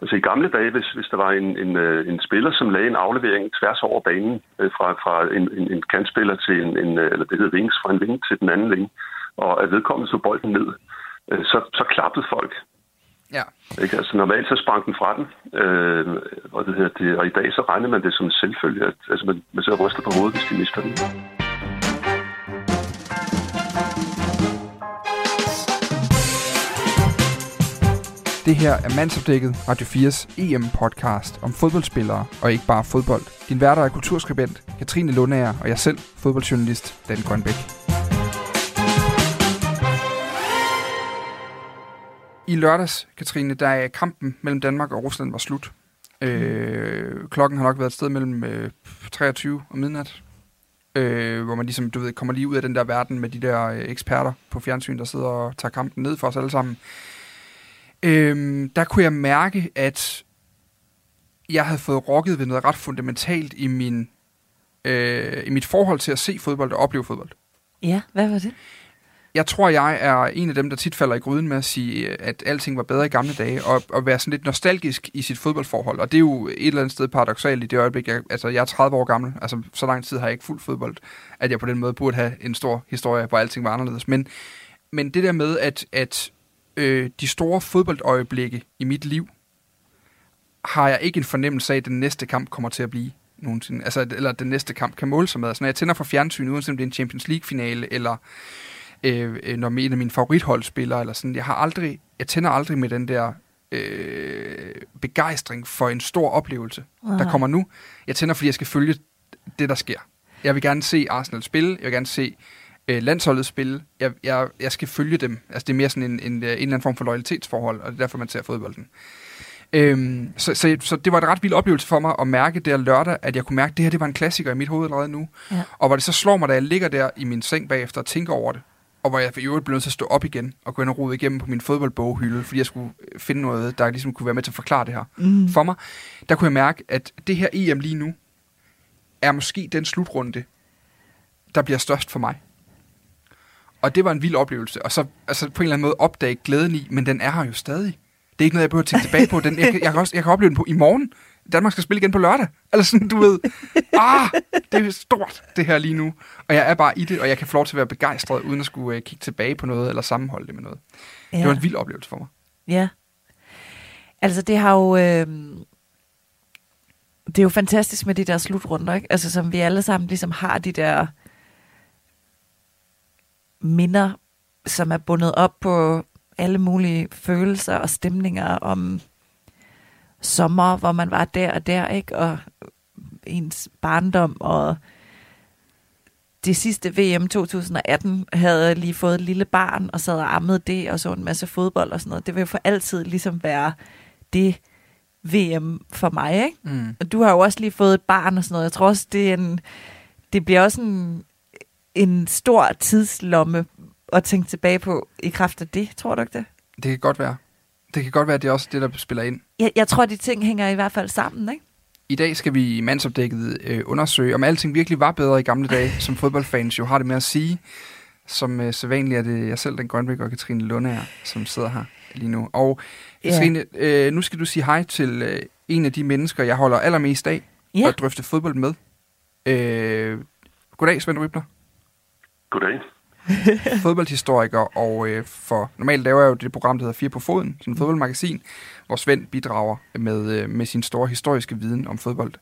Altså i gamle dage, hvis, hvis der var en, en, øh, en spiller, som lagde en aflevering tværs over banen øh, fra, fra en, en, en kantspiller til en, en, eller det hedder wings, fra en wing til den anden wing, og at vedkommende så bolden ned, øh, så, så klappede folk. Ja. Ikke? Altså normalt så sprang den fra den, øh, og, det, hedder det, og i dag så regner man det som en selvfølge, at altså, man, man så ryster på hovedet, hvis de mister den. Det her er Mandsopdækket, Radio 4's EM-podcast om fodboldspillere og ikke bare fodbold. Din værter er kulturskribent Katrine Lundager og jeg selv, fodboldjournalist Dan Grønbæk. I lørdags, Katrine, der er kampen mellem Danmark og Rusland var slut. Øh, klokken har nok været et sted mellem øh, 23 og midnat. Øh, hvor man ligesom, du ved, kommer lige ud af den der verden med de der øh, eksperter på fjernsyn, der sidder og tager kampen ned for os alle sammen. Øh, der kunne jeg mærke, at jeg havde fået rokket ved noget ret fundamentalt i, min, øh, i mit forhold til at se fodbold og opleve fodbold. Ja, hvad var det? Jeg tror, jeg er en af dem, der tit falder i gryden med at sige, at alting var bedre i gamle dage, og, og være sådan lidt nostalgisk i sit fodboldforhold. Og det er jo et eller andet sted paradoxalt i det øjeblik. Jeg, altså, jeg er 30 år gammel, altså så lang tid har jeg ikke fuldt fodbold, at jeg på den måde burde have en stor historie, hvor alting var anderledes. Men, men det der med, at, at øh, de store fodboldøjeblikke i mit liv, har jeg ikke en fornemmelse af, at den næste kamp kommer til at blive nogensinde. Altså, eller den næste kamp kan måle sig med. Altså, når jeg tænder for fjernsyn, uanset om det er en Champions League-finale, eller øh, når en af mine favorithold spiller, eller sådan, jeg har aldrig, jeg tænder aldrig med den der øh, begejstring for en stor oplevelse, wow. der kommer nu. Jeg tænder, fordi jeg skal følge det, der sker. Jeg vil gerne se Arsenal spille, jeg vil gerne se øh, landsholdet spille. Jeg, jeg, jeg skal følge dem. Altså, det er mere sådan en, en, en eller anden form for loyalitetsforhold, og det er derfor, man ser fodbolden. Øhm, så, så, så det var en ret vild oplevelse for mig at mærke der lørdag, at jeg kunne mærke, at det her det var en klassiker i mit hoved allerede nu. Ja. Og hvor det så slår mig, da jeg ligger der i min seng bagefter og tænker over det, og hvor jeg i øvrigt blev nødt til at stå op igen og gå ind og rode igennem på min fodboldboghylde, fordi jeg skulle finde noget, der ligesom kunne være med til at forklare det her mm. for mig. Der kunne jeg mærke, at det her EM lige nu er måske den slutrunde, der bliver størst for mig. Og det var en vild oplevelse. Og så altså på en eller anden måde opdage glæden i, men den er her jo stadig. Det er ikke noget, jeg behøver at tænke tilbage på. Den, jeg, jeg, kan også, jeg kan opleve den på i morgen. Danmark skal spille igen på lørdag. Eller sådan, du ved. Ah, det er stort, det her lige nu. Og jeg er bare i det, og jeg kan få lov til at være begejstret, uden at skulle uh, kigge tilbage på noget, eller sammenholde det med noget. Ja. Det var en vild oplevelse for mig. Ja. Altså, det har jo... Øh... Det er jo fantastisk med de der slutrunder, ikke? Altså, som vi alle sammen ligesom har de der minder, som er bundet op på alle mulige følelser og stemninger om sommer, hvor man var der og der, ikke? Og ens barndom og det sidste VM 2018 havde lige fået et lille barn og sad og ammede det og så en masse fodbold og sådan noget. Det vil for altid ligesom være det VM for mig, ikke? Mm. Og du har jo også lige fået et barn og sådan noget. Jeg tror også, det, er en, det bliver også en, en stor tidslomme at tænke tilbage på i kraft af det. Tror du ikke det? Det kan godt være. Det kan godt være, at det er også det, der spiller ind. Jeg, jeg tror, de ting hænger i hvert fald sammen, ikke? I dag skal vi i mandsopdækket øh, undersøge, om alting virkelig var bedre i gamle dage, som fodboldfans jo har det med at sige. Som øh, sædvanligt er det jeg selv, den Grønbæk og Katrine Lundager, som sidder her lige nu. Og Katrine, yeah. øh, nu skal du sige hej til øh, en af de mennesker, jeg holder allermest af yeah. at drøfte fodbold med. Øh, goddag, Svend Rybner. Goddag. fodboldhistoriker, og øh, for normalt laver jeg jo det program, der hedder Fire på Foden, sådan et fodboldmagasin, hvor Svend bidrager med, øh, med sin store historiske viden om fodbold.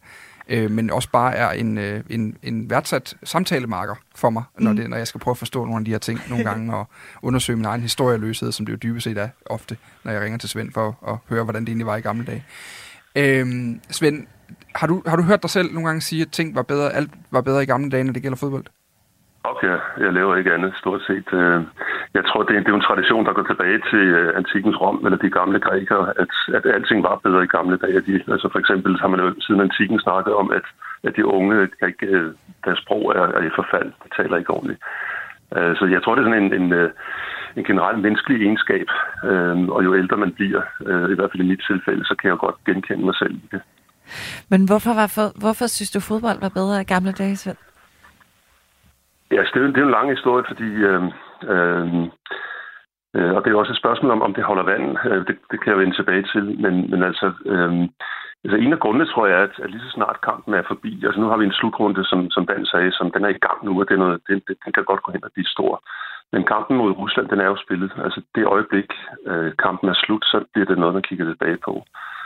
Øh, men også bare er en, øh, en, en værdsat samtalemarker for mig, når, mm. det, når jeg skal prøve at forstå nogle af de her ting nogle gange, og undersøge min egen historieløshed, som det jo dybest set er ofte, når jeg ringer til Svend for at høre, hvordan det egentlig var i gamle dage. Øh, Svend, har du, har du hørt dig selv nogle gange sige, at ting var bedre, alt var bedre i gamle dage, når det gælder fodbold? Og jeg, jeg laver ikke andet, stort set. Øh, jeg tror, det er, det er en tradition, der går tilbage til øh, antikens Rom, eller de gamle grækere, at, at alting var bedre i gamle dage. De, altså for eksempel har man jo siden antikken snakket om, at, at de unge, kan ikke, øh, deres sprog er, er i forfald, de taler ikke ordentligt. Så jeg tror, det er sådan en, en, en generel menneskelig egenskab, og jo ældre man bliver, i hvert fald i mit tilfælde, så kan jeg godt genkende mig selv i det. Men hvorfor, var for, hvorfor synes du, fodbold var bedre i gamle dage, Svend? Ja, det er, det er en lang historie, fordi øh, øh, Øh, og det er også et spørgsmål om, om det holder vand. Øh, det, det kan jeg vende tilbage til. Men, men altså, øh, altså, en af grundene tror jeg, at, at lige så snart kampen er forbi, altså nu har vi en slutrunde, som, som Dan sagde, som den er i gang nu, og det er noget, det, det, den kan godt gå hen og blive stor. Men kampen mod Rusland, den er jo spillet. Altså det øjeblik, øh, kampen er slut, så bliver det noget, man kigger tilbage på. Øh,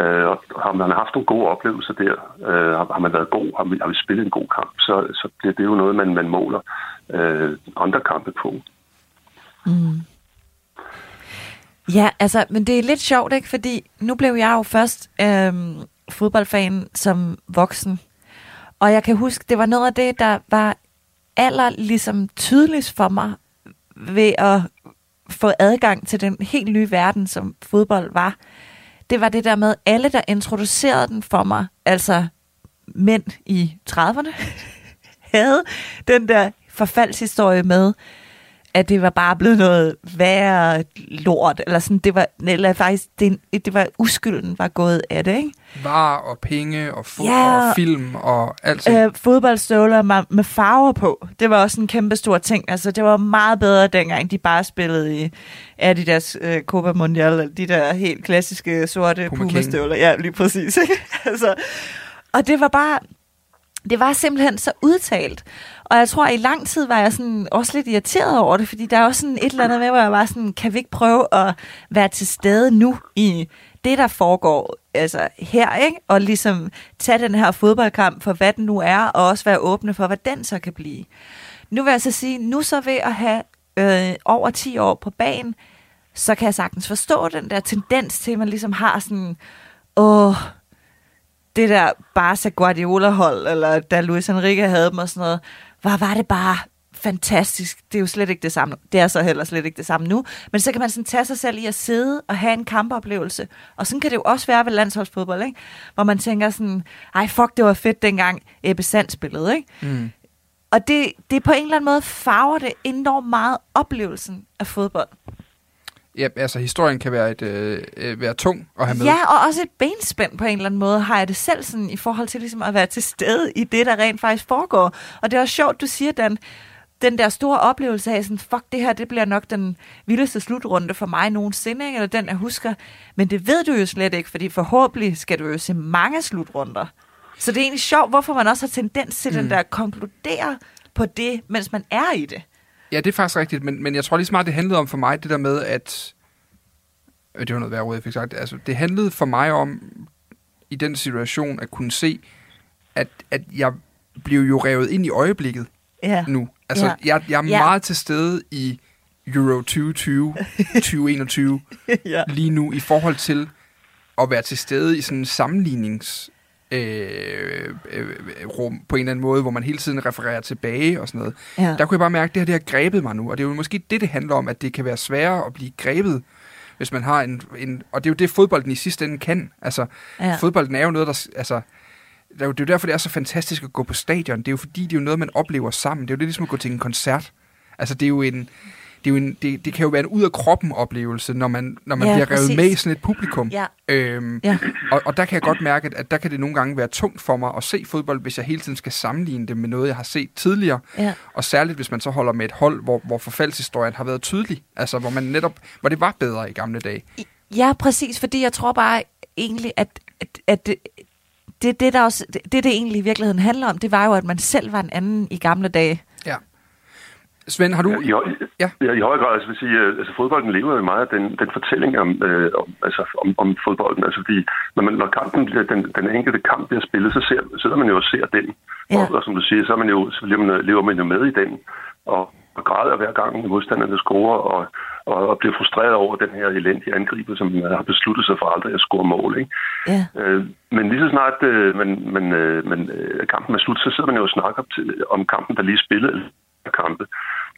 Øh, og har man haft nogle gode oplevelser der, øh, har man været god, har vi, har vi spillet en god kamp, så, så bliver det jo noget, man, man måler øh, andre kampe på. Mm. Ja, altså, men det er lidt sjovt, ikke? Fordi nu blev jeg jo først øh, fodboldfan som voksen. Og jeg kan huske, det var noget af det, der var aller ligesom tydeligst for mig ved at få adgang til den helt nye verden, som fodbold var. Det var det der med alle, der introducerede den for mig, altså mænd i 30'erne, havde den der forfaldshistorie med, at det var bare blevet noget værre lort, eller sådan, det var, eller faktisk, det, det var uskylden var gået af det, ikke? Var og penge og fod ja, og film og alt øh, Fodboldstøvler med, med farver på, det var også en kæmpe stor ting, altså det var meget bedre dengang, de bare spillede i Adidas øh, Copa Mundial, de der helt klassiske sorte Puma-støvler, ja, lige præcis, ikke? altså, og det var bare, det var simpelthen så udtalt. Og jeg tror, at i lang tid var jeg sådan også lidt irriteret over det, fordi der er også sådan et eller andet med, hvor jeg var sådan, kan vi ikke prøve at være til stede nu i det, der foregår altså her, ikke? Og ligesom tage den her fodboldkamp for, hvad den nu er, og også være åbne for, hvad den så kan blive. Nu vil jeg så sige, nu så ved at have øh, over 10 år på banen, så kan jeg sagtens forstå den der tendens til, at man ligesom har sådan, åh, det der Barca Guardiola-hold, eller da Luis Enrique havde dem og sådan noget, hvor var det bare fantastisk. Det er jo slet ikke det samme. Det er så heller slet ikke det samme nu. Men så kan man sådan tage sig selv i at sidde og have en kampoplevelse. Og sådan kan det jo også være ved landsholdsfodbold, ikke? Hvor man tænker sådan, ej fuck, det var fedt dengang Ebbe Sand spillede, ikke? Mm. Og det, det på en eller anden måde farver det enormt meget oplevelsen af fodbold. Ja, altså historien kan være, et, øh, øh, være tung at have med. Ja, og også et benspænd på en eller anden måde, har jeg det selv sådan, i forhold til ligesom at være til stede i det, der rent faktisk foregår. Og det er også sjovt, du siger, Dan, den der store oplevelse af sådan, fuck, det her, det bliver nok den vildeste slutrunde for mig nogensinde, ikke? eller den, jeg husker. Men det ved du jo slet ikke, fordi forhåbentlig skal du jo se mange slutrunder. Så det er egentlig sjovt, hvorfor man også har tendens til mm. den der at konkludere på det, mens man er i det. Ja, det er faktisk rigtigt, men, men jeg tror lige meget, det handlede om for mig, det der med, at... Øh, det var noget værre jeg fik sagt. Altså, det handlede for mig om, i den situation, at kunne se, at, at jeg blev jo revet ind i øjeblikket ja. nu. Altså, ja. jeg, jeg er ja. meget til stede i Euro 2020, 2021 ja. lige nu, i forhold til at være til stede i sådan en sammenlignings øh, øh, rum på en eller anden måde, hvor man hele tiden refererer tilbage og sådan noget. Ja. Der kunne jeg bare mærke, at det her det har grebet mig nu, og det er jo måske det, det handler om, at det kan være sværere at blive grebet, hvis man har en... en og det er jo det, fodbolden i sidste ende kan. Altså, ja. fodbolden er jo noget, der... Altså, det er jo derfor, det er så fantastisk at gå på stadion. Det er jo fordi, det er jo noget, man oplever sammen. Det er jo det ligesom at gå til en koncert. Altså, det er jo en det, er jo en, det, det kan jo være en ud af kroppen oplevelse, når man, når man ja, bliver revet præcis. med i sådan et publikum. Ja. Øhm, ja. Og, og der kan jeg godt mærke, at, der kan det nogle gange være tungt for mig at se fodbold, hvis jeg hele tiden skal sammenligne det med noget, jeg har set tidligere. Ja. Og særligt, hvis man så holder med et hold, hvor, hvor forfaldshistorien har været tydelig. Altså, hvor man netop, hvor det var bedre i gamle dage. Ja, præcis, fordi jeg tror bare egentlig, at, at, at det, det, det, der også, det, det, det egentlig i virkeligheden handler om, det var jo, at man selv var en anden i gamle dage. Ja. Svend, har du... Ja, i, ja. ja, i høj grad. Altså, vil sige, øh, altså, fodbolden lever jo meget af den, den fortælling om, øh, om, altså, om, om fodbolden. Altså, fordi når, man, når kampen, den, den enkelte kamp bliver spillet, så ser, sidder man jo og ser den. Ja. Og, og, som du siger, så, er man jo, så lever, man, lever man jo med i den. Og, og græder hver gang modstanderne scorer, og, og, og bliver frustreret over den her elendige angriber, som man har besluttet sig for aldrig at score mål. Ikke? Ja. Øh, men lige så snart øh, man, man, øh, man, øh, kampen er slut, så sidder man jo og snakker om, til, om kampen, der lige spillede kampe.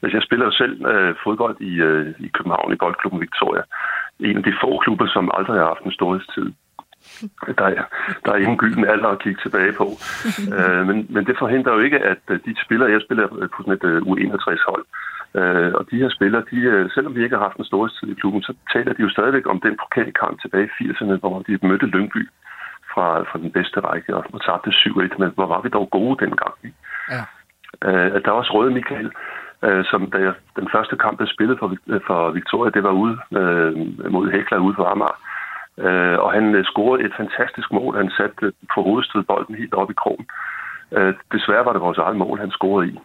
Altså, jeg spiller jo selv øh, fodbold i, øh, i København i Boldklubben Victoria. En af de få klubber, som aldrig har haft en storhedstid. Der er, der er ingen gylden alder at kigge tilbage på. øh, men, men det forhindrer jo ikke, at øh, de spillere, jeg spiller på sådan et øh, uh, U61-hold, øh, og de her spillere, de, øh, selvom vi ikke har haft en storhedstid i klubben, så taler de jo stadigvæk om den pokalkamp tilbage i 80'erne, hvor de mødte Lyngby fra, fra den bedste række og, og tabte 7-1, men hvor var vi dog gode dengang. Ikke? Ja. Øh, der er også Røde Michael, øh, som da jeg, den første kamp, jeg spillede for, øh, for Victoria, det var ude øh, mod Hekla ude på Amager. Øh, og han øh, scorede et fantastisk mål. Han satte øh, på hovedstød bolden helt op i krogen. Øh, desværre var det vores eget mål, han scorede i.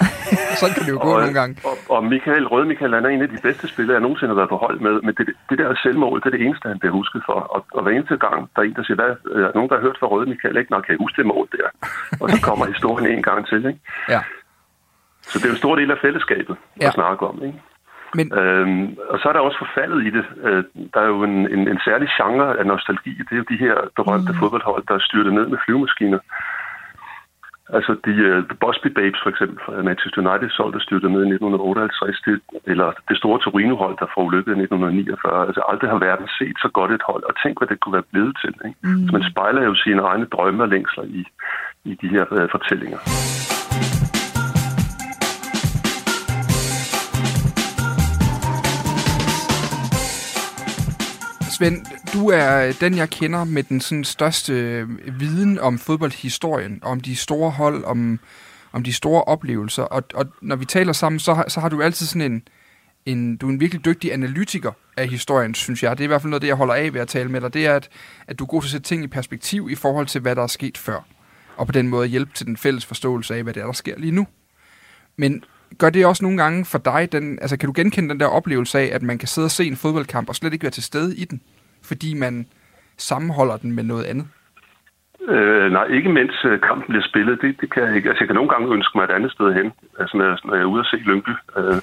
Sådan kan det jo gå og, nogle gange. Og, og Michael, Røde Michael, han er en af de bedste spillere, jeg nogensinde har været på hold med. Men det, det der selvmål, det er det eneste, han bliver husket for. Og, og hver eneste gang, der er en, der siger, hvad, er nogen, der har hørt fra Røde Michael, ikke? Nå, kan jeg huske det mål der? Og så kommer historien en gang til, ikke? Ja. Så det er jo en stor del af fællesskabet ja. at snakke om, ikke? Men... Øhm, og så er der også forfaldet i det. Øh, der er jo en, en, en særlig genre af nostalgi. Det er jo de her berømte mm. fodboldhold, der er styrtet ned med flyvemaskiner. Altså de uh, The Busby Babes for eksempel fra Manchester United solgte styrtet med i 1958, det, eller det store Torino-hold, der får ulykket i 1949. Altså aldrig har verden set så godt et hold, og tænk, hvad det kunne være blevet til. Ikke? Mm. Så man spejler jo sine egne drømme og længsler i, i de her uh, fortællinger. Svend, du er den, jeg kender med den sådan, største øh, viden om fodboldhistorien, om de store hold, om, om de store oplevelser. Og, og når vi taler sammen, så har, så har du altid sådan en, en, du er en virkelig dygtig analytiker af historien, synes jeg. Det er i hvert fald noget, det jeg holder af ved at tale med dig. Det er, at, at du er god til at sætte ting i perspektiv i forhold til, hvad der er sket før. Og på den måde hjælpe til den fælles forståelse af, hvad det er, der sker lige nu. Men gør det også nogle gange for dig, den, altså kan du genkende den der oplevelse af, at man kan sidde og se en fodboldkamp og slet ikke være til stede i den, fordi man sammenholder den med noget andet? Øh, nej, ikke mens øh, kampen bliver spillet. Det, det kan jeg ikke. Altså, jeg kan nogle gange ønske mig et andet sted hen. Altså, når jeg, når jeg er ude og se Lyngby øh,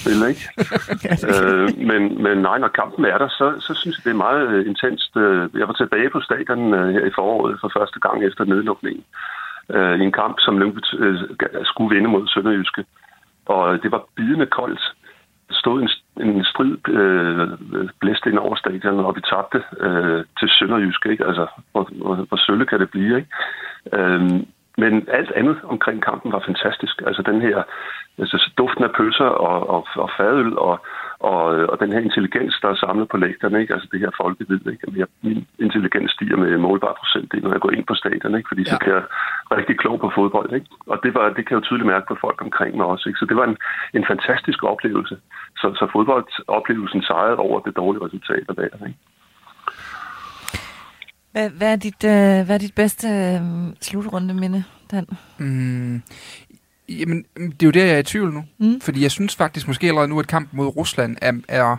spille, ikke? øh, men, men nej, når kampen er der, så, så synes jeg, det er meget øh, intenst. Øh, jeg var tilbage på stadion øh, her i foråret for første gang efter nedlukningen. Øh, I en kamp, som Lyngby øh, skulle vinde mod Sønderjyske. Og det var bidende koldt. Der stod en, en strid øh, blæst ind over stadion, og vi tabte øh, til Sønderjysk. Ikke? Altså, hvor, hvor, hvor sølle kan det blive, ikke? Øhm, men alt andet omkring kampen var fantastisk. Altså den her altså, duften af pølser og, og, og fadøl og, og, og den her intelligens, der er samlet på lægterne, ikke? altså det her folkevid, ikke? Jeg, min intelligens stiger med målbar procent, når jeg går ind på stadion, ikke? fordi ja. så kan jeg rigtig klog på fodbold. Ikke? Og det, var, det kan jeg jo tydeligt mærke på folk omkring mig også. Ikke? Så det var en, en fantastisk oplevelse. Så, så fodboldoplevelsen sejrede over det dårlige resultat af dagen. Ikke? Hvad, hvad, er dit, øh, hvad er dit bedste øh, slutrunde minde, Dan? Mm, Jamen, det er jo der, jeg er i tvivl nu. Mm. Fordi jeg synes faktisk måske allerede nu, at kampen mod Rusland er, er,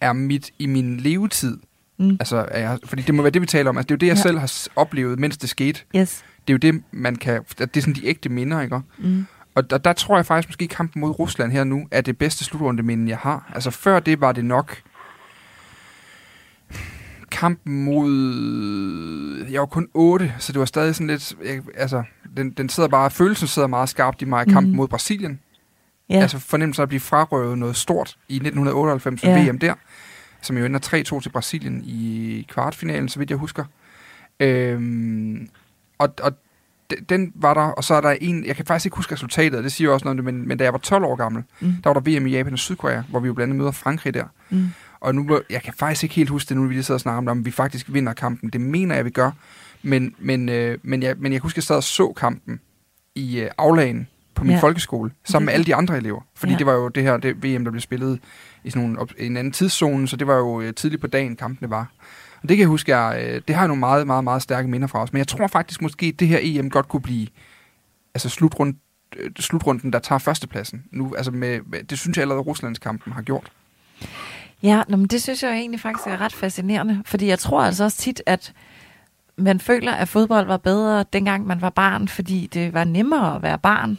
er mit i min levetid. Mm. Altså, jeg, fordi det må være det, vi taler om. Altså, det er jo det, jeg ja. selv har oplevet, mens det skete. Yes. Det er jo det, man kan... Det er sådan de ægte minder, ikke? Mm. Og der, der tror jeg faktisk måske, at kampen mod Rusland her nu er det bedste slutrunde minde, jeg har. Altså, før det var det nok kampen mod... Jeg var kun 8, så det var stadig sådan lidt... Jeg, altså, den, den sidder bare... Følelsen sidder meget skarpt i mig i kampen mm. mod Brasilien. Yeah. Altså fornemmelsen af at blive frarøvet noget stort i 1998 yeah. VM der, som jo ender 3-2 til Brasilien i kvartfinalen, så vidt jeg husker. Øhm, og, og den var der, og så er der en, jeg kan faktisk ikke huske resultatet, det siger jo også noget, men, men da jeg var 12 år gammel, mm. der var der VM i Japan og Sydkorea, hvor vi jo blandt andet møder Frankrig der. Mm. Og nu, jeg kan faktisk ikke helt huske det, nu vi lige sidder og snakker om, om vi faktisk vinder kampen. Det mener jeg, vi gør. Men, men, øh, men, jeg, men jeg husker, jeg sad og så kampen i øh, aflagen på min ja. folkeskole, sammen med alle de andre elever. Fordi ja. det var jo det her det VM, der blev spillet i sådan nogle, en anden tidszone, så det var jo øh, tidligt på dagen, kampene var. Og det kan jeg huske, jeg, øh, det har jeg nogle meget, meget, meget stærke minder fra os. Men jeg tror faktisk måske, at det her EM godt kunne blive altså slutrund, øh, slutrunden, der tager førstepladsen. Nu, altså med, det synes jeg allerede, Ruslands kampen har gjort. Ja, men det synes jeg egentlig faktisk er ret fascinerende, fordi jeg tror altså også tit, at man føler, at fodbold var bedre, dengang man var barn, fordi det var nemmere at være barn.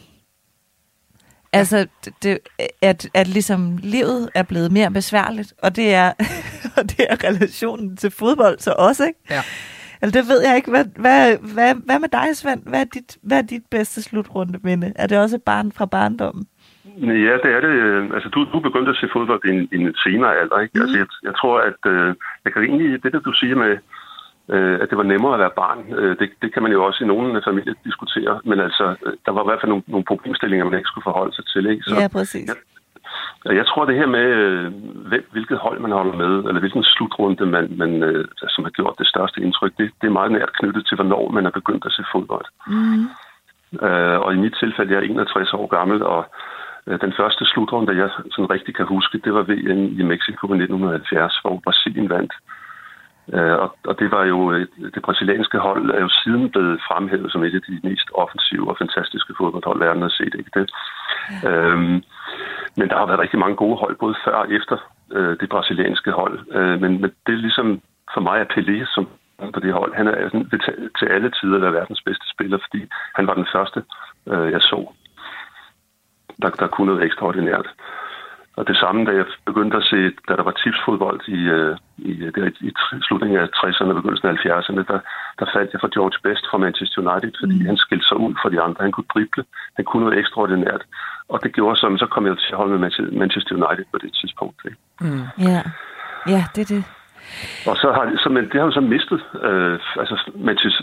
Altså, det, at, at ligesom livet er blevet mere besværligt, og det er, og det er relationen til fodbold så også, ikke? Ja. Altså, det ved jeg ikke. Hvad, hvad, hvad, hvad med dig, Svend? Hvad er dit, hvad er dit bedste slutrunde minde? Er det også et barn fra barndommen? Ja, det er det. Altså, du, du begyndte at se fodbold i en, i en senere alder, ikke? Mm. Altså, jeg, jeg tror, at øh, jeg kan egentlig, det der du siger med, øh, at det var nemmere at være barn, øh, det, det kan man jo også i nogle familier diskutere, men altså, øh, der var i hvert fald nogle, nogle problemstillinger, man ikke skulle forholde sig til, ikke? Så, ja, præcis. Jeg, jeg tror, det her med, øh, hvilket hold man holder med, eller hvilken slutrunde, man, man, øh, som har gjort det største indtryk, det, det er meget nært knyttet til, hvornår man er begyndt at se fodbold. Mm. Øh, og i mit tilfælde, jeg er 61 år gammel, og den første slutrunde, jeg sådan rigtig kan huske, det var VM i Mexico i 1970, hvor Brasilien vandt. Øh, og, og det var jo, det brasilianske hold er jo siden blevet fremhævet som et af de mest offensive og fantastiske fodboldhold, verden har set, ikke det? Ja. Øhm, men der har været rigtig mange gode hold, både før og efter øh, det brasilianske hold. Øh, men, men det er ligesom for mig er Pelé, som på det hold. Han er sådan, til alle tider været verdens bedste spiller, fordi han var den første, øh, jeg så, der, der kunne noget ekstraordinært. Og det samme, da jeg begyndte at se, da der var tipsfodbold i, øh, i, der, i slutningen af 60'erne og begyndelsen af 70'erne, der, der faldt jeg for George Best fra Manchester United, fordi mm. han skilte sig ud fra de andre. Han kunne drible, han kunne noget ekstraordinært. Og det gjorde så, så kom jeg til at holde med Manchester United på det tidspunkt. Ikke? Mm. Ja. ja, det er det. Og så har, så, men det har jo så mistet. Øh, altså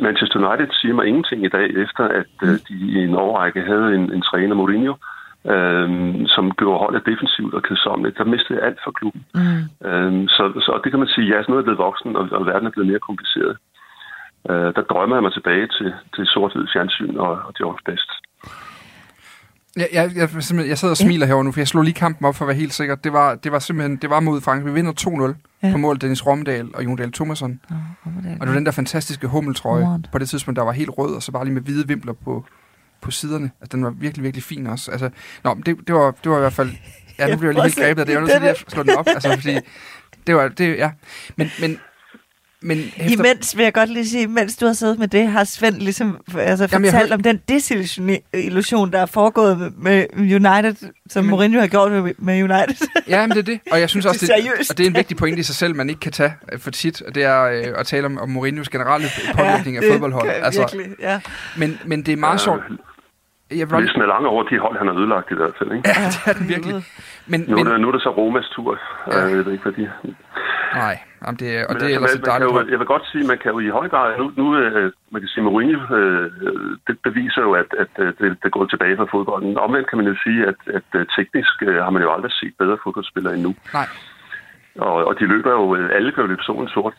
Manchester United siger mig ingenting i dag, efter at øh, mm. de i en årrække havde en, en træner, Mourinho, øh, som gjorde holdet defensivt og kedsommeligt. Der mistede alt for klubben. Mm. Øh, så, så det kan man sige, ja, sådan noget er blevet voksen, og, og verden er blevet mere kompliceret. Øh, der drømmer jeg mig tilbage til, til sort-hvid fjernsyn og, og George Best. Jeg, jeg, jeg, simpelthen, jeg sidder og smiler herovre nu, for jeg slog lige kampen op for at være helt sikker. Det var, det var simpelthen det var mod Frankrig. Vi vinder 2-0 ja. på mål Dennis Romdal og Jon Dahl Thomasson. Ja, og det var den der fantastiske hummeltrøje Lord. på det tidspunkt, der var helt rød, og så bare lige med hvide vimpler på, på siderne. Altså, den var virkelig, virkelig fin også. Altså, nå, det, det, var, det var i hvert fald... Ja, nu bliver jeg lige helt grebet af det. Jeg var nødt til at slå den op, altså, fordi det var... Det, ja. Men, men men efter... Imens vil jeg godt lige sige, mens du har siddet med det, har Svend ligesom altså, Jamen, fortalt hør... om den desillusion, der er foregået med United, som Jamen... Mourinho har gjort med United. ja, men det er det. Og jeg synes også, det, det, og det er en vigtig pointe i sig selv, man ikke kan tage øh, for tit, og det er øh, at tale om, om Mourinhos generelle påvirkning ja, af fodboldhold. Altså, virkelig, ja. men, men det er meget sjovt. Jeg vil... Listen er lang over de hold, han har ødelagt i hvert fald, ikke? Ja, det er den virkelig. Men, nu, men... Er det, nu er det så Romas tur. Ja. Jeg ved ikke, hvad de... Nej, jamen det, og men det er altså, ellers dejligt. Jo, jeg vil godt sige, man kan jo i høj grad... Nu, nu øh, man kan sige, Mourinho, øh, det beviser jo, at, at det, det går tilbage fra fodbolden. Omvendt kan man jo sige, at, at teknisk har man jo aldrig set bedre fodboldspillere endnu. Nej. Og, og de løber jo... Alle kan jo løbe solen sort.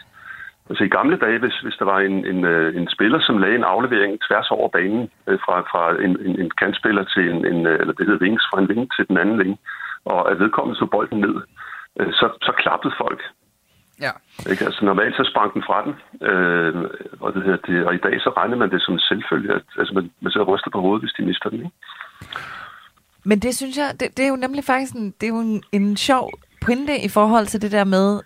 Altså i gamle dage, hvis, hvis der var en, en, øh, en spiller, som lagde en aflevering tværs over banen øh, fra, fra en, en, en kantspiller til en, en, øh, eller det hedder wings, fra en ving til den anden ving, og at vedkommende så bolden ned, så, så klappede folk. Ja. Ikke? Altså normalt så sprang den fra den, øh, og, det hedder det, og i dag så regner man det som en selvfølge, at altså, man, man så ryster på hovedet, hvis de mister den. Ikke? Men det synes jeg, det, det er jo nemlig faktisk en, det er jo en, en sjov pointe i forhold til det der med,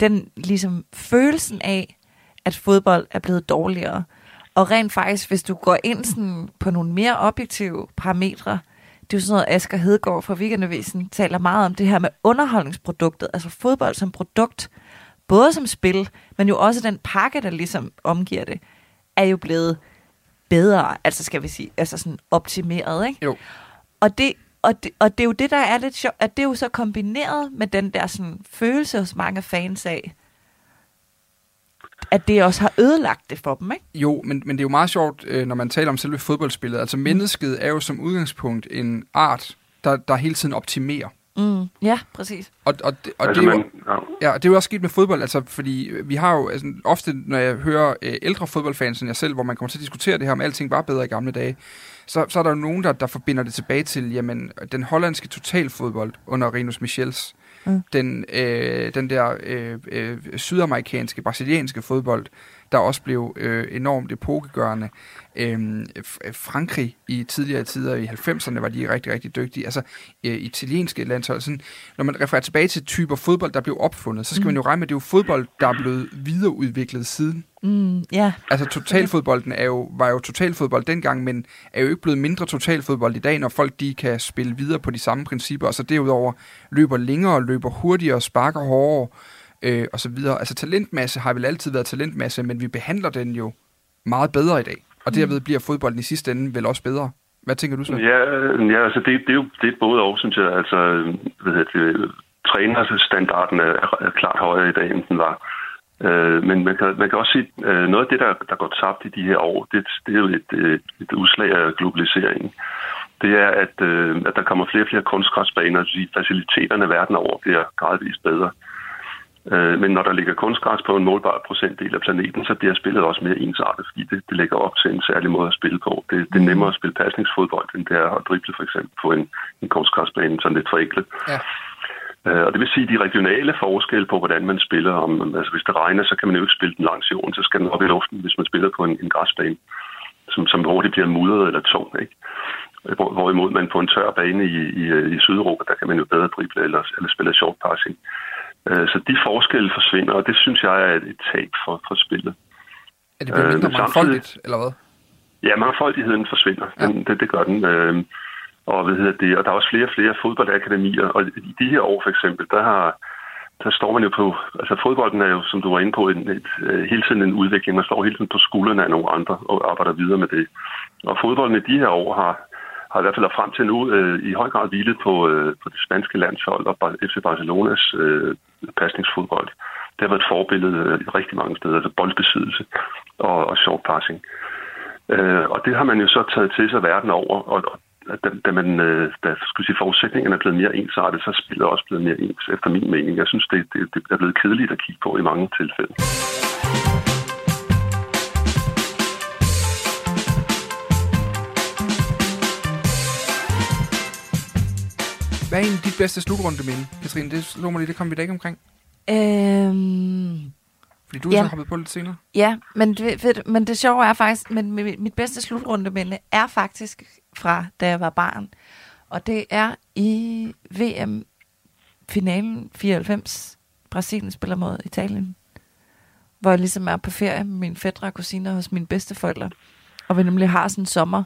den ligesom følelsen af, at fodbold er blevet dårligere. Og rent faktisk, hvis du går ind sådan på nogle mere objektive parametre, det er jo sådan noget, Asger Hedegaard fra Weekendavisen taler meget om det her med underholdningsproduktet, altså fodbold som produkt, både som spil, men jo også den pakke, der ligesom omgiver det, er jo blevet bedre, altså skal vi sige, altså sådan optimeret, ikke? Jo. Og det, og, det, og det er jo det, der er lidt sjovt, at det er jo så kombineret med den der sådan, følelse hos mange fans af, at det også har ødelagt det for dem, ikke? Jo, men, men det er jo meget sjovt, øh, når man taler om selve fodboldspillet. Altså mennesket er jo som udgangspunkt en art, der, der hele tiden optimerer. Mm, ja, præcis. Og, og, det, og altså, det, er jo, ja, det er jo også sket med fodbold, altså, fordi vi har jo altså, ofte, når jeg hører øh, ældre fodboldfans end jeg selv, hvor man kommer til at diskutere det her, om alting var bedre i gamle dage, så, så er der jo nogen, der, der forbinder det tilbage til, jamen, den hollandske totalfodbold under Rinus Michels, mm. den, øh, den der øh, øh, sydamerikanske, brasilianske fodbold, der også blev øh, enormt epokegørende. Øhm, Frankrig i tidligere tider, i 90'erne, var de rigtig, rigtig dygtige. Altså, øh, italienske landshold. Sådan, når man refererer tilbage til typer fodbold, der blev opfundet, så skal mm. man jo regne med, at det er jo fodbold, der er blevet videreudviklet siden. Mm, yeah. Altså, totalfodbolden er jo, var jo totalfodbold dengang, men er jo ikke blevet mindre totalfodbold i dag, når folk de kan spille videre på de samme principper, og så derudover løber længere, løber hurtigere, sparker hårdere, øh, og så videre. Altså, talentmasse har vel altid været talentmasse, men vi behandler den jo meget bedre i dag. Og derved bliver fodbolden i sidste ende vel også bedre. Hvad tænker du så? Ja, ja altså det, det, er jo det er både og, synes jeg. Altså, hvad hedder det, trænerstandarden er, er klart højere i dag, end den var. Øh, men man kan, man kan også sige, at øh, noget af det, der, der går tabt i de her år, det, det er jo et, et, et udslag af globaliseringen. Det er, at, øh, at der kommer flere og flere kunstgræsbaner, så faciliteterne verden over bliver gradvist bedre. Øh, men når der ligger kunstgræs på en målbar procentdel af planeten, så bliver spillet også mere ensartet, fordi det, det lægger op til en særlig måde at spille på. Det, det er Mm. nemmere at spille pasningsfodbold, end det er at drible for eksempel på en, en kunstgræsbane, sådan lidt forenklet. Ja. Øh, Og det vil sige, at de regionale forskelle på, hvordan man spiller, om, altså hvis det regner, så kan man jo ikke spille den langs jorden, så skal den op i luften, hvis man spiller på en, en græsbane, som, som hurtigt bliver mudret eller tung. Ikke? Hvor- Hvorimod man på en tør bane i, i, i Sydeuropa, der kan man jo bedre drible eller, eller spille short passing. Øh, Så de forskelle forsvinder, og det synes jeg er et, et tab for, for spillet. Er det blevet Øh, mindre samtidig- mangfoldigt, eller hvad? Ja, mangfoldigheden forsvinder. Den, det, det gør den. Øh, og, hvad hedder det, og der er også flere og flere fodboldakademier. Og i de her år for eksempel, der har der står man jo på, altså fodbolden er jo, som du var inde på, en, et, øh, hele tiden en udvikling. Man står hele tiden på skuldrene af nogle andre og arbejder videre med det. Og fodbolden i de her år har, har i hvert fald frem til nu øh, i høj grad hvilet på, øh, på det spanske landshold og FC Barcelonas øh, pasningsfodbold. Det har været et forbillede øh, rigtig mange steder, altså boldbesiddelse og, og short passing. Øh, og det har man jo så taget til sig verden over, og, og da, da, man, øh, da skulle sige, forudsætningerne er blevet mere ensartet, så er spillet også blevet mere ens, efter min mening. Jeg synes, det, det, det er blevet kedeligt at kigge på i mange tilfælde. Hvad er egentlig dit bedste slutrunde minde, Katrine? Det slog mig lige, det kom vi da ikke omkring. Øhm, Fordi du er Ja. så hoppet på lidt senere. ja, men det, ved, men det sjove er faktisk, men mit, bedste slutrundeminde er faktisk fra, da jeg var barn. Og det er i VM-finalen 94. Brasilien spiller mod Italien. Hvor jeg ligesom er på ferie med mine fædre og kusiner hos mine bedsteforældre. Og vi nemlig har sådan en sommer.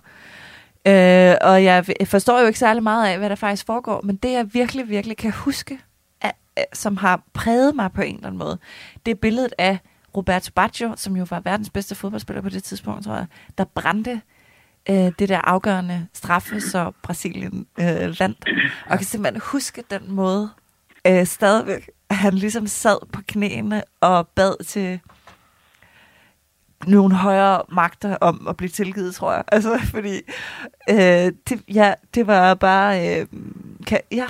Øh, og jeg forstår jo ikke særlig meget af, hvad der faktisk foregår, men det jeg virkelig, virkelig kan huske, er, som har præget mig på en eller anden måde, det er billedet af Roberto Baggio, som jo var verdens bedste fodboldspiller på det tidspunkt, tror jeg, der brændte øh, det der afgørende straffe, så Brasilien øh, vandt. Og jeg kan simpelthen huske den måde, øh, stadigvæk, at han ligesom sad på knæene og bad til nogle højere magter om at blive tilgivet, tror jeg. Altså, fordi øh, det, ja, det var bare... Øh, kan, ja,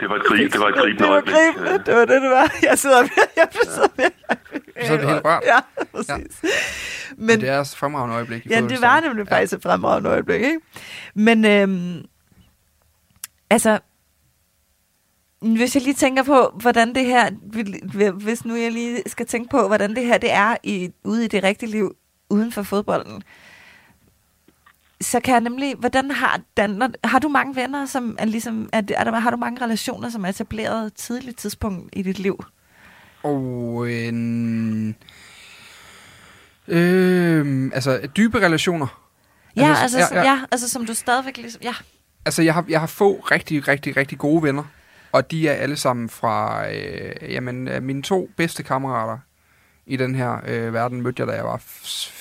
Det var et grib, det var et gribende det var øjeblik. gribende, det var det, det var. Jeg sidder jeg sidder Så er det helt rørt. Ja, præcis. Ja. Men, Men, det er et fremragende øjeblik. ja, det var nemlig faktisk et fremragende øjeblik, ikke? Men, øhm, altså, hvis jeg lige tænker på, hvordan det her, hvis nu jeg lige skal tænke på, hvordan det her det er i, ude i det rigtige liv, uden for fodbolden, så kan jeg nemlig, hvordan har Dan, har du mange venner, som er ligesom, er, er der, har du mange relationer, som er etableret tidligt tidspunkt i dit liv? Og en... Øh, altså, dybe relationer. Ja, Altså, altså, ja, ja, ja. ja. ja, altså som du stadigvæk ligesom, ja. Altså, jeg har, jeg har få rigtig, rigtig, rigtig gode venner. Og de er alle sammen fra... Øh, jamen, øh, mine to bedste kammerater i den her øh, verden mødte jeg, da jeg var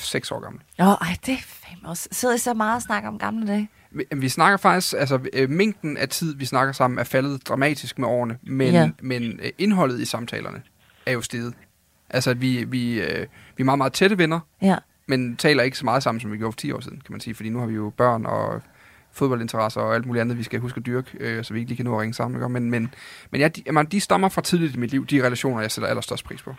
seks år gammel. Nå, ej, det er fandme også. Sidder I så meget og snakker om gamle dage? Vi, vi snakker faktisk... Altså, øh, mængden af tid, vi snakker sammen, er faldet dramatisk med årene. Men, Ja. men øh, indholdet i samtalerne er jo steget. Altså, at vi, vi, øh, vi er meget, meget tætte venner. Ja. men taler ikke så meget sammen, som vi gjorde for 10 år siden, kan man sige. Fordi nu har vi jo børn og fodboldinteresser og alt muligt andet, vi skal huske at dyrke, øh, så vi ikke lige kan nå at ringe sammen. Ikke? Men, men, men ja, de, man, de stammer fra tidligt i mit liv, de relationer, jeg sætter allerstørst pris på.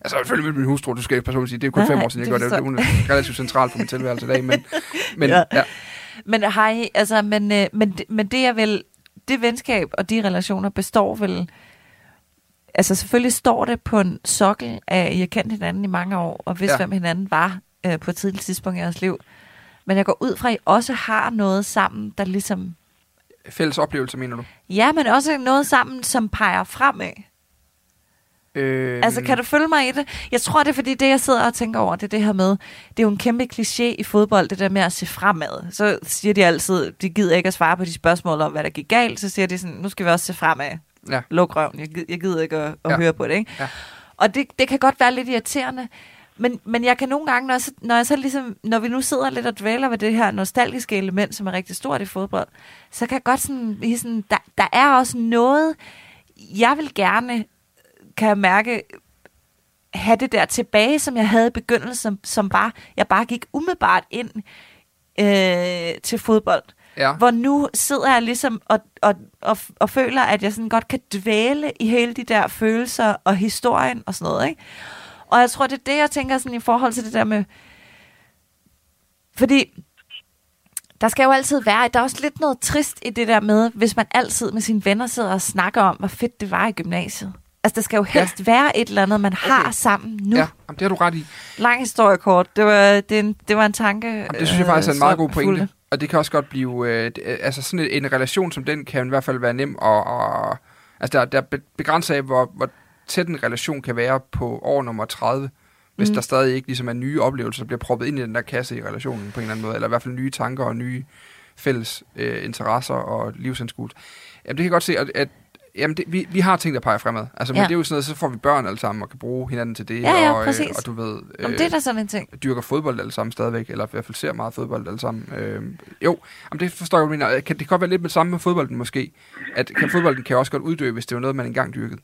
Altså selvfølgelig med min hustru, du skal ikke personligt sige, det er kun Nej, fem år siden, jeg det gør det. Hun er relativt central for min tilværelse i dag, men, men Ja. ja. ja. Men I, altså, men, øh, men, men det er vel, det venskab og de relationer består vel, altså selvfølgelig står det på en sokkel af, at I har kendt hinanden i mange år, og vidst, ja. Ja. hvem hinanden var øh, på et tidligt tidspunkt i jeres liv. Men jeg går ud fra, at I også har noget sammen, der ligesom, Fælles oplevelse, mener du? ja, men også noget sammen, som peger fremad. Øh, Altså, kan du følge mig i det? Jeg tror, det er fordi, det jeg sidder og tænker over, det er det her med, det er jo en kæmpe kliché i fodbold, det der med at se fremad. Så siger de altid, de gider ikke at svare på de spørgsmål om, hvad der gik galt, så siger de sådan, nu skal vi også se fremad. Ja. Luk røven, jeg, jeg gider ikke at, at Ja. høre på det, ikke? Ja. Og det, det kan godt være lidt irriterende, men, men jeg kan nogle gange, når jeg, så, når jeg så ligesom, når vi nu sidder lidt og dvæler ved det her nostalgiske element, som er rigtig stort i fodbold, så kan jeg godt sådan, sådan der, der er også noget, jeg vil gerne, kan jeg mærke, have det der tilbage, som jeg havde i begyndelsen, som, som bare, jeg bare gik umiddelbart ind øh, til fodbold. Ja. Hvor nu sidder jeg ligesom og, og, og, og føler, at jeg sådan godt kan dvæle i hele de der følelser og historien og sådan noget, ikke? Og jeg tror, det er det, jeg tænker sådan i forhold til det der med... Fordi der skal jo altid være... Der er også lidt noget trist i det der med, hvis man altid med sine venner sidder og snakker om, hvor fedt det var i gymnasiet. Altså, der skal jo helst ja. være et eller andet, man har Okay. sammen nu. Ja, Ja. jamen, det har du ret i. Lang historie kort. Det var, det, en, det var en tanke. Jamen, det synes jeg faktisk er en meget god pointe. Og det kan også godt blive... Øh, øh, altså sådan en, en relation som den kan i hvert fald være nem og... og altså der, der er be- begrænset af, hvor, hvor tæt en relation kan være på år nummer 30, hvis Mm. der stadig ikke ligesom er nye oplevelser, der bliver proppet ind i den der kasse i relationen på en eller anden måde, eller i hvert fald nye tanker og nye fælles øh, interesser og livsanskuelse. Jamen det kan jeg godt se, at, at jamen det, vi, vi har ting, der peger fremad. Altså, men Ja. det er jo sådan noget, så får vi børn alle sammen og kan bruge hinanden til det. Ja, ja, og, præcis. og du ved, Jamen, det er da sådan en ting. dyrker fodbold alle sammen stadigvæk, eller i hvert fald ser meget fodbold alle sammen. Øh, jo, jamen det forstår jeg, mener. Kan, det kan godt være lidt med det samme med fodbolden måske. At kan, fodbolden kan også godt uddø, hvis det var noget, man engang dyrkede.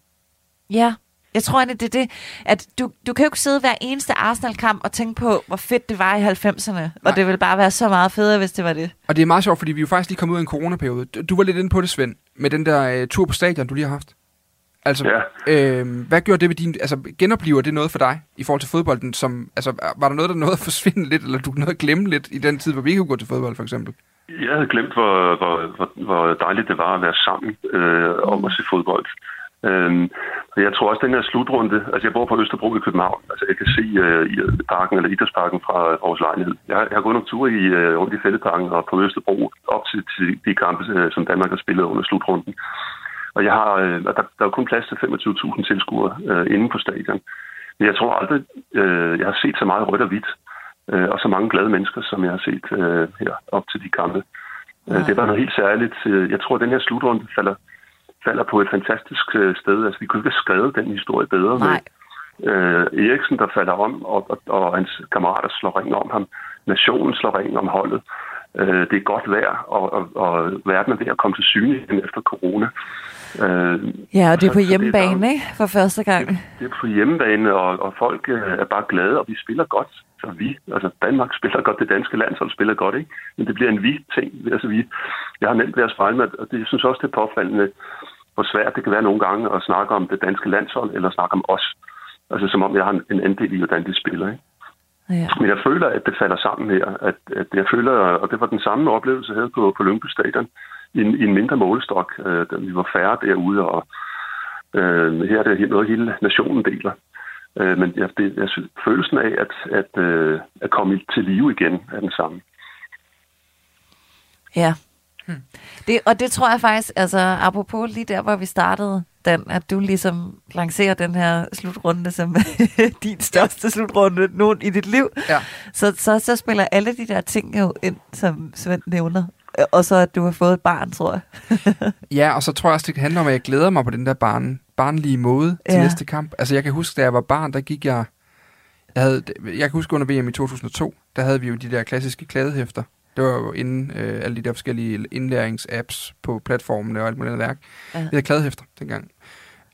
Ja, jeg tror egentlig, det er det, at du, du kan jo ikke sidde hver eneste Arsenal-kamp og tænke på, hvor fedt det var i 90'erne. Nej. Og det ville bare være så meget federe, hvis det var det. Og det er meget sjovt, fordi vi er jo faktisk lige kommet ud af en coronaperiode. Du, du var lidt inde på det, Svend, med den der øh, tur på stadion, du lige har haft. Altså, Ja. øh, hvad gjorde det ved din... Altså, genoplever det noget for dig i forhold til fodbolden? Som, altså, var der noget, der nåede at forsvinde lidt, eller du nåede at glemme lidt i den tid, hvor vi ikke kunne gå til fodbold, for eksempel? Jeg havde glemt, hvor, hvor, hvor, hvor dejligt det var at være sammen øh, om at se fodbold. Øhm, og jeg tror også, den her slutrunde... Altså, jeg bor på Østerbro i København. Altså, jeg kan se øh, i parken, eller idrætsparken fra vores lejlighed. Jeg, har- jeg har gået nogle ture i, øh, rundt i Fældeparken og på Østerbro op til, til de kampe, øh, som Danmark har spillet under slutrunden. Og jeg har, øh, der, der er kun plads til 25.000 tilskuere øh, inde på stadion. Men jeg tror aldrig, øh, jeg har set så meget rødt og hvidt, øh, og så mange glade mennesker, som jeg har set øh, her op til de kampe. Øh, det var noget helt særligt. Øh, Jeg tror, at den her slutrunde falder, falder på et fantastisk øh, sted. Altså, vi kunne ikke have skrevet den historie bedre Nej. med øh, Eriksen, der falder om, og, og, og hans kammerater slår ring om ham. Nationen slår ring om holdet. Øh, det er godt vejr, og, og, og verden er ved at komme til syne igen efter corona. Øh, Ja, og det er på hjemmebane, ikke? For første gang. det er på hjemmebane, og, og folk øh, er bare glade, og vi spiller godt. Så vi, altså Danmark spiller godt, det danske landshold spiller godt, ikke? Men det bliver en vi-ting. Altså vi, jeg har nemt ved at spejle mig, og det, jeg synes også, det er påfaldende, hvor svært det kan være nogle gange at snakke om det danske landshold, eller snakke om os. Altså som om jeg har en- andel i, hvordan de spiller, ikke? Ja. Men jeg føler, at det falder sammen her. At, at jeg føler, og det var den samme oplevelse, jeg havde på, på Lyngby Stadion, i en, i en mindre målestok, øh, vi var færre derude, og øh, her er det noget, hele nationen deler. Øh, men jeg, det, jeg synes, følelsen af at, at, øh, at komme til live igen er den samme. Ja. Det, og det tror jeg faktisk, altså apropos lige der, hvor vi startede den, at du ligesom lancerer den her slutrunde som din største slutrunde nogen i dit liv. Ja. Så, så, så spiller alle de der ting jo ind, som Svend nævner. Og så at du har fået et barn, tror jeg. Ja, og så tror jeg også, det handler om, at jeg glæder mig på den der barn, barnlige måde til Ja. ja. næste kamp. Altså, jeg kan huske, da jeg var barn, der gik jeg... Jeg, havde, jeg kan huske under VM i 2002, der havde vi jo de der klassiske kladehæfter. Det var jo inden øh, alle de der forskellige indlæringsapps på platformene og alt muligt andet værk. Ja. Vi havde kladehæfter dengang.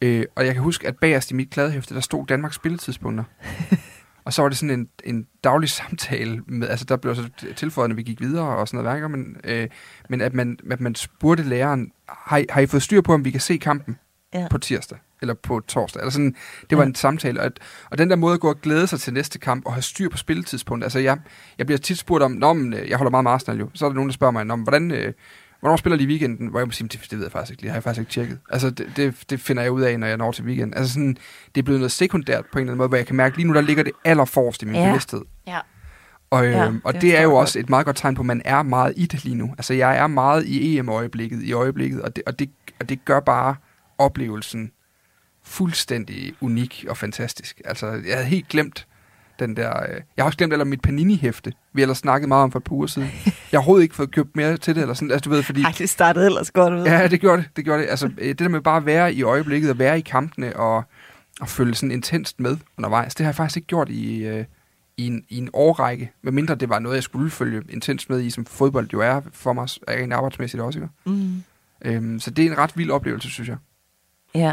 Øh, og jeg kan huske, at bagerst i mit kladehæfte, der stod Danmarks spilletidspunkter. og så var det sådan en, en daglig samtale, med, altså der blev så tilføjet, når vi gik videre og sådan noget værker, men, øh, men at man, at man spurgte læreren, har I, har I fået styr på, om vi kan se kampen Ja. på tirsdag? Eller på torsdag? Eller sådan, det var Ja. en samtale. Og, at, og den der måde at gå og glæde sig til næste kamp og have styr på spilletidspunktet. Altså jeg, jeg bliver tit spurgt om, Nå, men, øh, jeg holder meget med Arsenal jo. Så er der nogen, der spørger mig, Nå, men, hvordan, øh, hvornår spiller de i weekenden? Hvor jeg må sige, det, det ved jeg faktisk ikke. Det har jeg faktisk ikke tjekket. Altså det, det, det finder jeg ud af, når jeg når til weekend. Altså sådan, det er blevet noget sekundært på en eller anden måde, hvor jeg kan mærke, lige nu der ligger det allerforrest i min Ja. bevidsthed. Ja. Og, Ja, øhm, og det det, er jo også et meget godt tegn på, at man er meget i det lige nu. Altså jeg er meget i EM-øjeblikket i øjeblikket, og det, og det, og det gør bare oplevelsen fuldstændig unik og fantastisk. Altså jeg havde helt glemt den der... Øh, jeg har også glemt eller mit Panini-hæfte. Vi har ellers snakket meget om for et par uger siden. Jeg har overhovedet ikke fået købt mere til det, eller sådan, altså du ved, fordi... Ej, det startede ellers godt ud. Ja, det gjorde det. Det gjorde det. Altså, øh, det der med bare at være i øjeblikket og være i kampene og, og følge sådan intenst med undervejs, det har jeg faktisk ikke gjort i, øh, i, en, i en årrække. Medmindre det var noget, jeg skulle følge intenst med i, som fodbold jo er for mig rent arbejdsmæssigt også. Ikke? Mm. Øhm, så det er en ret vild oplevelse, synes jeg. Ja.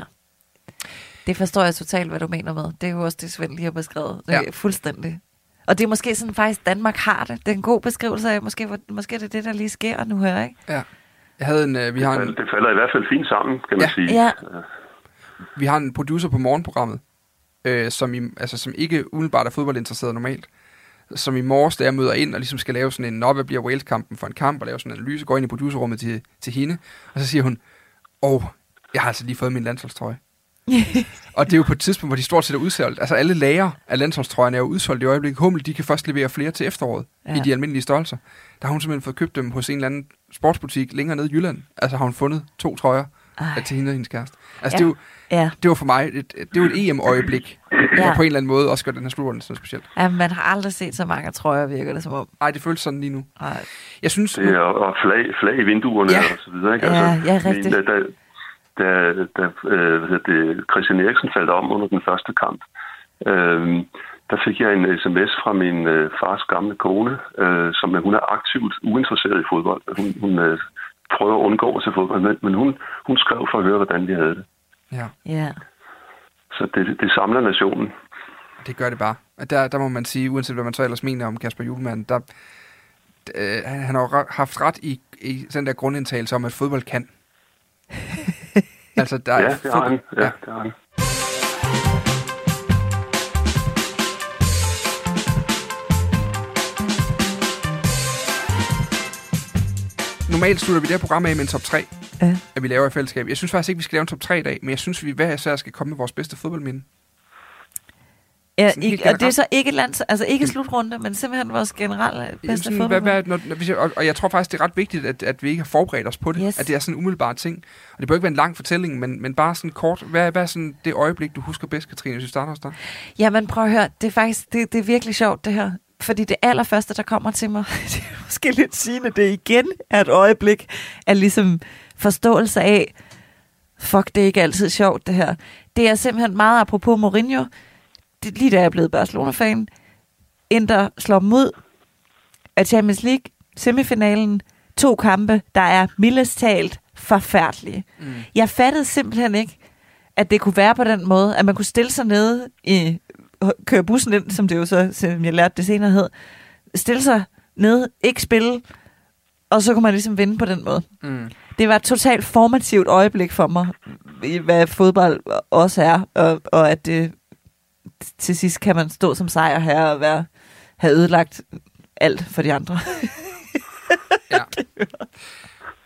Det forstår jeg totalt, hvad du mener med. Det er jo også det, Svend lige har beskrevet. Det Ja. er fuldstændig. Og det er måske sådan faktisk, Danmark har det. Det er en god beskrivelse af, måske, måske er det det, der lige sker nu her, ikke? Ja. Jeg havde en, øh, vi, har en, Det falder i hvert fald fint sammen, kan man Ja. sige. Ja. vi har en producer på morgenprogrammet, øh, som, i, altså, som ikke umiddelbart er fodboldinteresseret normalt. Som i morges, da jeg møder ind og ligesom skal lave sådan en, nå, hvad bliver Wales-kampen for en kamp, og lave sådan en analyse, går ind i producerrummet til, til hende, og så siger hun, åh, oh, jeg har altså lige fået min landsholdstrøje. og det er jo på et tidspunkt, hvor de stort set er udsolgt. Altså alle lager af landsholdstrøjerne er jo udsolgt i øjeblikket. Hummel, de kan først levere flere til efteråret ja. i de almindelige størrelser. Der har hun simpelthen fået købt dem hos en eller anden sportsbutik længere nede i Jylland. Altså har hun fundet to trøjer Ej. til hende og hendes kæreste. Altså Ja. det, er jo, Ja. det var for mig, et, det er jo et EM-øjeblik, ja. Der på en eller anden måde også gør den her slutrunde sådan specielt. ja, man har aldrig set så mange trøjer, virker det som om. Ej, det føles sådan lige nu. Ej. Jeg synes, Det er, og flag, flag i vinduerne Ja. og så videre. Ikke? Ja, ja, men rigtigt. Da, da, da, da øh, hvad det, Christian Eriksen faldt om under den første kamp, øh, der fik jeg en sms fra min øh, fars gamle kone, øh, som er, hun er aktivt uinteresseret i fodbold. Hun, hun øh, prøver at undgå at se fodbold, men, men hun, hun skrev for at høre, hvordan vi havde det. ja, Ja. Så det, det samler nationen. det gør det bare. Der, der må man sige, uanset hvad man så ellers mener om Kasper Julemand, der, øh, han, har jo haft ret i, i den der grundindtagelse om, at fodbold kan. altså, der Ja, er det har han. Ja, det har han. Normalt slutter vi det her program af med en top 3, Ja. at vi laver i fællesskab. Jeg synes faktisk ikke, vi skal lave en top 3 i dag, men jeg synes, vi hver især skal komme med vores bedste fodboldminde. Ja, Sådan ikke, og det er så ikke lands, altså ikke slutrunde, men simpelthen vores generelle bedste sådan, hvad, hvad, når, når vi, siger- og, og jeg tror faktisk, det er ret vigtigt, at, at vi ikke har forberedt os på det. Yes. At det er sådan en umiddelbar ting. Og det bør ikke være en lang fortælling, men, men bare sådan kort. Hvad, hvad er sådan det øjeblik, du husker bedst, Katrine, hvis vi starter hos dig? Jamen prøv at høre, det er faktisk, det, det er virkelig sjovt det her. Fordi det allerførste, der kommer til mig, det er måske lidt sigende, det igen er et øjeblik af ligesom forståelse af, fuck, det er ikke altid sjovt det her. Det er simpelthen meget apropos Mourinho. Det, lige da jeg er blevet Barcelona-fan, Inter slår ud af Champions League, semifinalen, to kampe, der er mildest talt forfærdelige. Mm. Jeg fattede simpelthen ikke, at det kunne være på den måde, at man kunne stille sig nede i, køre bussen ind, som det jo så, som jeg lærte det senere hed, stille sig nede, ikke spille, og så kunne man ligesom vinde på den måde. Mm. Det var et totalt formativt øjeblik for mig, i hvad fodbold også er, og, og at det, til sidst kan man stå som sejrherre og være, have ødelagt alt for de andre. Ja.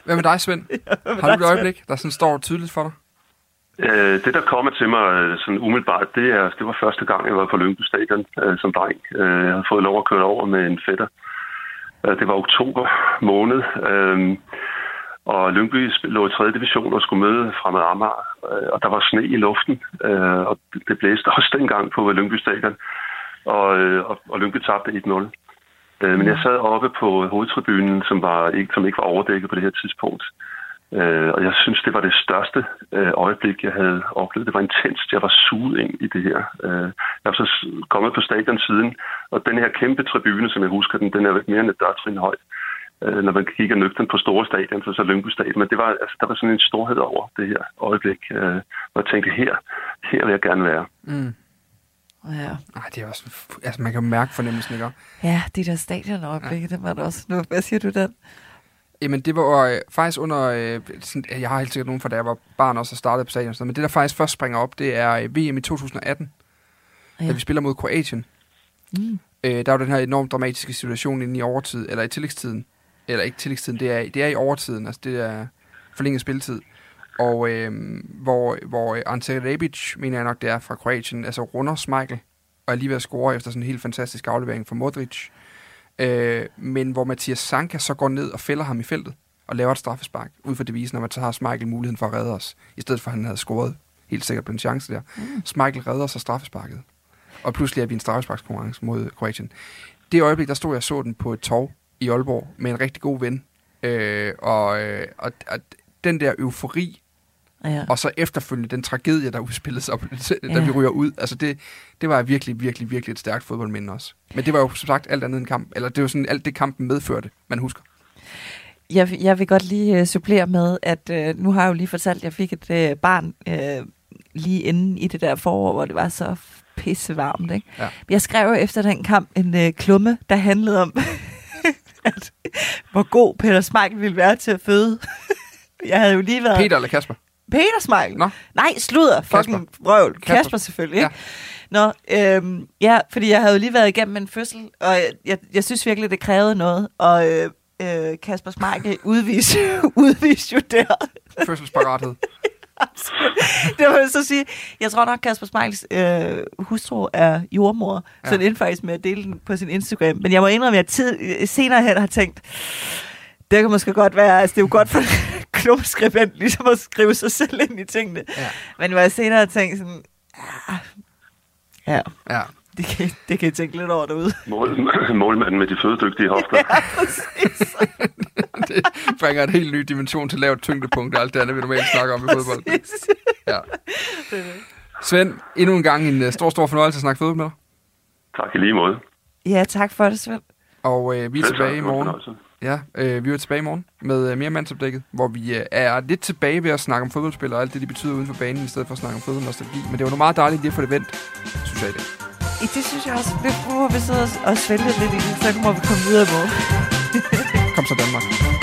Hvad med dig, Svend? Har du et øjeblik, der sådan står tydeligt for dig? Øh, det, der kommer til mig øh, sådan umiddelbart, det, er, det var første gang, jeg var på Lyngby Stadion øh, som dreng. Øh, jeg havde fået lov at køre over med en fætter. Øh, det var oktober måned, øh, og Lyngby lå i 3. division og skulle møde Fremad Amager, øh, og der var sne i luften, øh, og det, blæste også dengang på Lyngby Stadion, og, øh, og, og Lyngby tabte 1-0. Men jeg sad oppe på hovedtribunen, som, var ikke, som ikke var overdækket på det her tidspunkt. Og jeg synes, det var det største øjeblik, jeg havde oplevet. Det var intenst. Jeg var suget ind i det her. Jeg er så kommet på stadion siden, og den her kæmpe tribune, som jeg husker den, den er mere end et dørtrin høj. Øh, når man kigger nøgten på store stadion, så så Lyngby Stadion. Men det var, altså, der var sådan en storhed over det her øjeblik, øh, hvor jeg tænkte, her, her vil jeg gerne være. Mm. Ja, Ej, det er også... Altså, man kan jo mærke fornemmelsen, ikke? ja de der stadionøjeblikke, ja. det var det også. Nu, hvad siger du den? Jamen, det var øh, faktisk under... Øh, sådan, jeg har helt sikkert nogen fra, da jeg var barn også og startede på stadion. sådan noget, Men det, der faktisk først springer op, det er øh, VM i 2018, ja. Ja. da vi spiller mod Kroatien. Mm. Øh, der var den her enormt dramatiske situation inde i overtid, eller i tillægstiden. Eller ikke tillægstiden, det er, det er i overtiden, altså det er forlænget spilletid. Og øh, hvor, hvor Ante Rebic, mener jeg nok det er fra Kroatien, altså runder Schmeichel, og er lige ved at score efter sådan en helt fantastisk aflevering fra Modric. Øh, men hvor Mathias Sanka så går ned og fælder ham i feltet, og laver et straffespark, ud for devisen, om at så har Schmeichel muligheden for at redde os, i stedet for at han havde scoret helt sikkert på en chance der. Mm. Schmeichel redder så straffesparket. Og pludselig er vi en straffesparkskonkurrence mod Kroatien. Det øjeblik, der stod jeg og så den på et torv i Aalborg med en rigtig god ven. Øh, og, øh, og, og den der eufori, Ja. og så efterfølgende den tragedie, der udspillede sig, da Ja. vi ryger ud. Altså det, det var virkelig, virkelig, virkelig et stærkt fodboldminde også. Men det var jo som sagt alt andet end kamp. Eller det var sådan alt det kampen medførte, man husker. Jeg, jeg vil godt lige uh, supplere med, at uh, nu har jeg jo lige fortalt, at jeg fik et uh, barn uh, lige inden i det der forår, hvor det var så pissevarmt, ikke? Ja. Jeg skrev jo efter den kamp en øh, klumme, der handlede om, at, hvor god Peter Smeichel ville være til at føde. jeg havde jo lige været... Peter eller Kasper? Peter Smeichel? Nå. Nej, sludder. Fucking røvl. Kasper, Kasper. Selvfølgelig, ikke? Nå, øhm, ja, fordi jeg havde jo lige været igennem en fødsel, og jeg, jeg, jeg synes virkelig, det krævede noget. Og øh, øh, Kasper Smeichel udviste, udviste jo der. Fødselsparathed. Det må jeg så sige. Jeg tror nok, Kasper Smeichels øh, hustru er jordmor, ja. så det endte faktisk med at dele den på sin Instagram. Men jeg må indrømme, at jeg tid, senere hen har tænkt, det kan måske godt være, altså det er jo godt for en klummeskribent, ligesom at skrive sig selv ind i tingene. Ja. Men hvor jeg senere har tænkt sådan, ah, ja, Ja. det kan, det kan I tænke lidt over derude. Mål, målmanden med de fødedygtige hofter. ja, præcis. Det bringer en helt ny dimension til lavt tyngdepunkt og alt det andet, vi normalt snakker om i fodbold. Ja. Svend, endnu en gang en øh, stor, stor fornøjelse at snakke fodbold med dig. Tak i lige måde. Ja, tak for det, Svend. Og øh, vi er Selv tak. tilbage i morgen. Ja, øh, vi er tilbage i morgen med øh, mere mandsopdækket, hvor vi øh, er lidt tilbage ved at snakke om fodboldspillere og alt det, de betyder uden for banen, i stedet for at snakke om fodboldnostalgi. Men det var noget meget dejligt lige at få det vendt, synes jeg i dag. I det synes jeg også, det må vi sidde og- og svælge lidt i det, så må vi komme videre i morgen. Kom så Danmark.